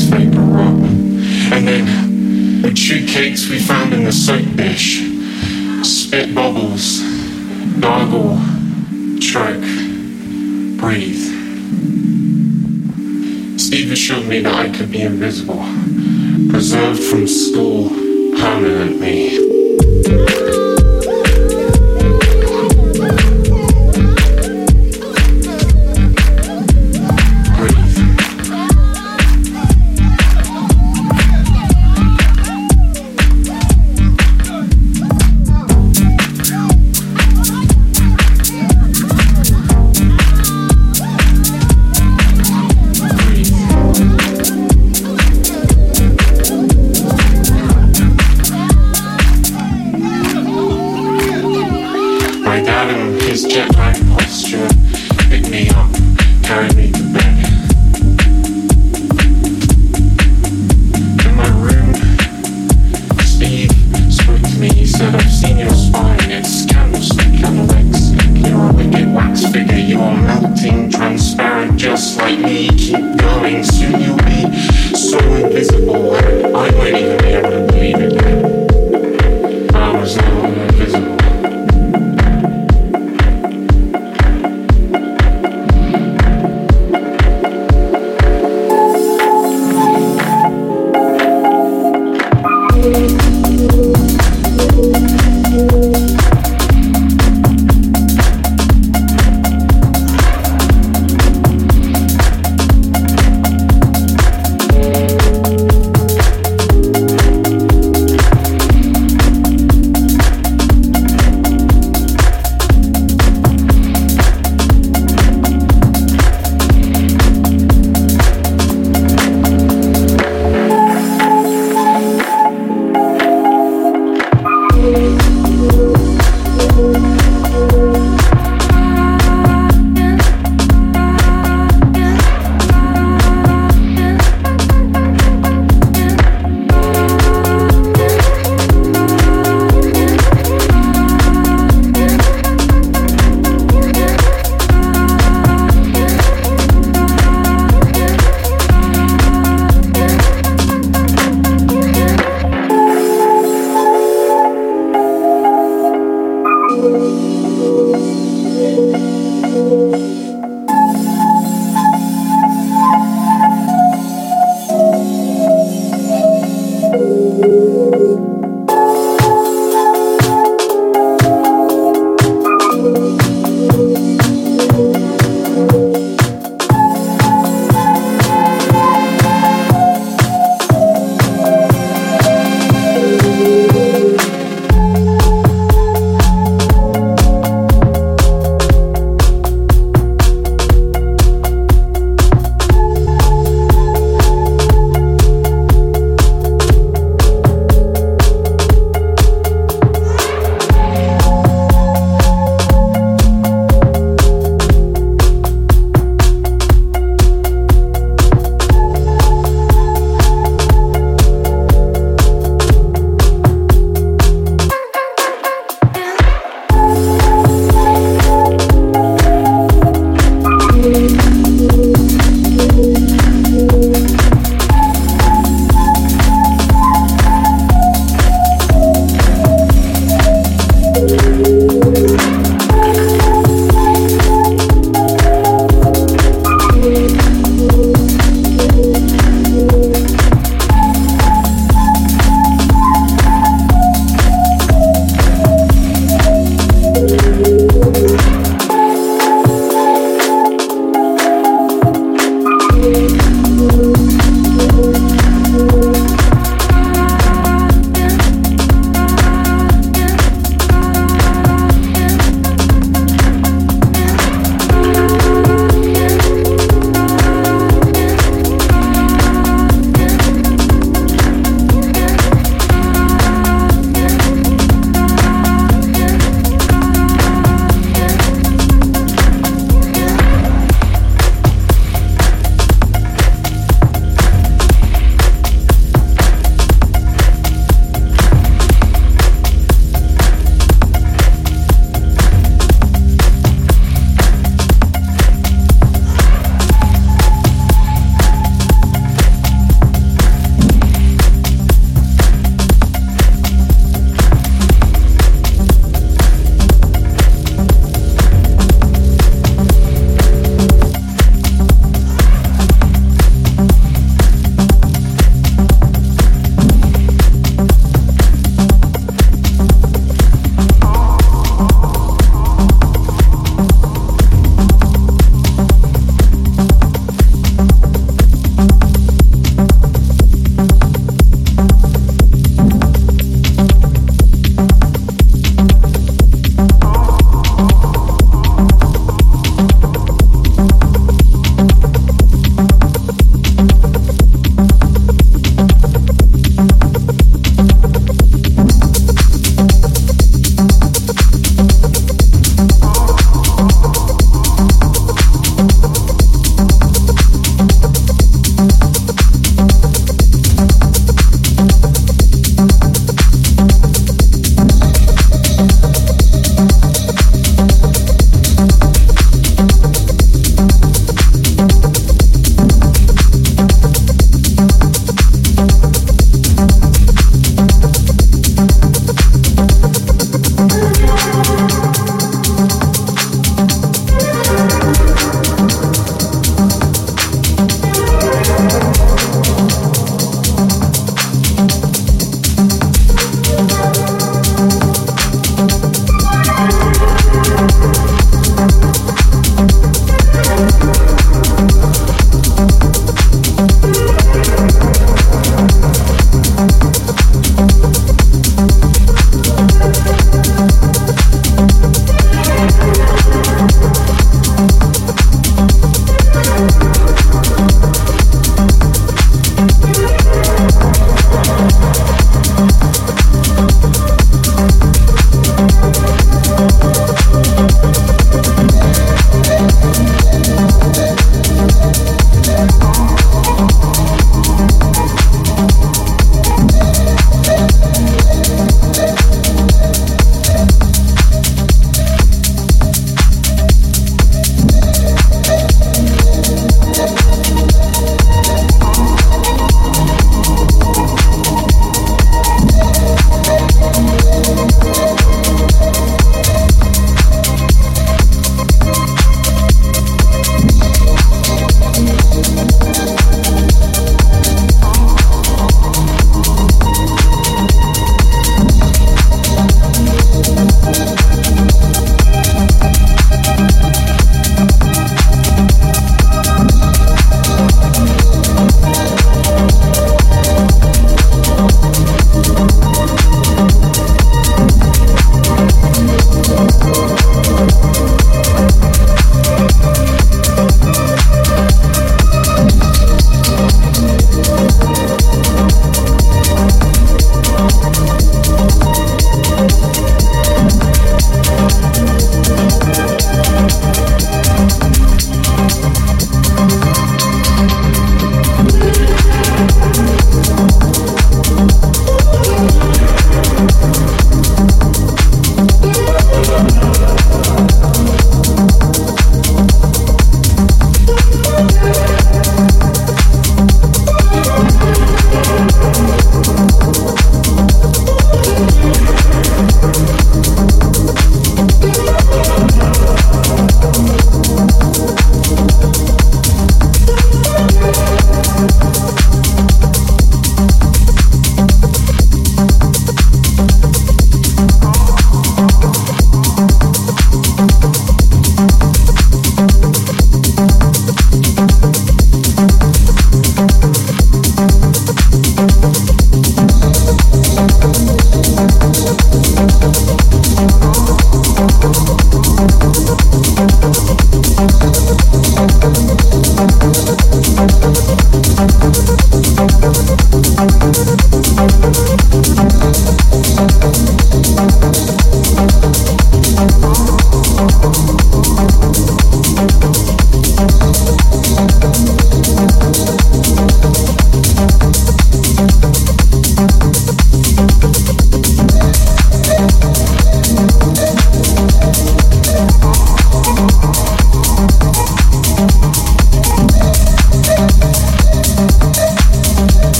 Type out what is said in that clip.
vapor up. And then the chew cakes we found in the soap dish, spit bubbles, gargle, choke, breathe. Steve assured me that I could be invisible, preserved from school permanently.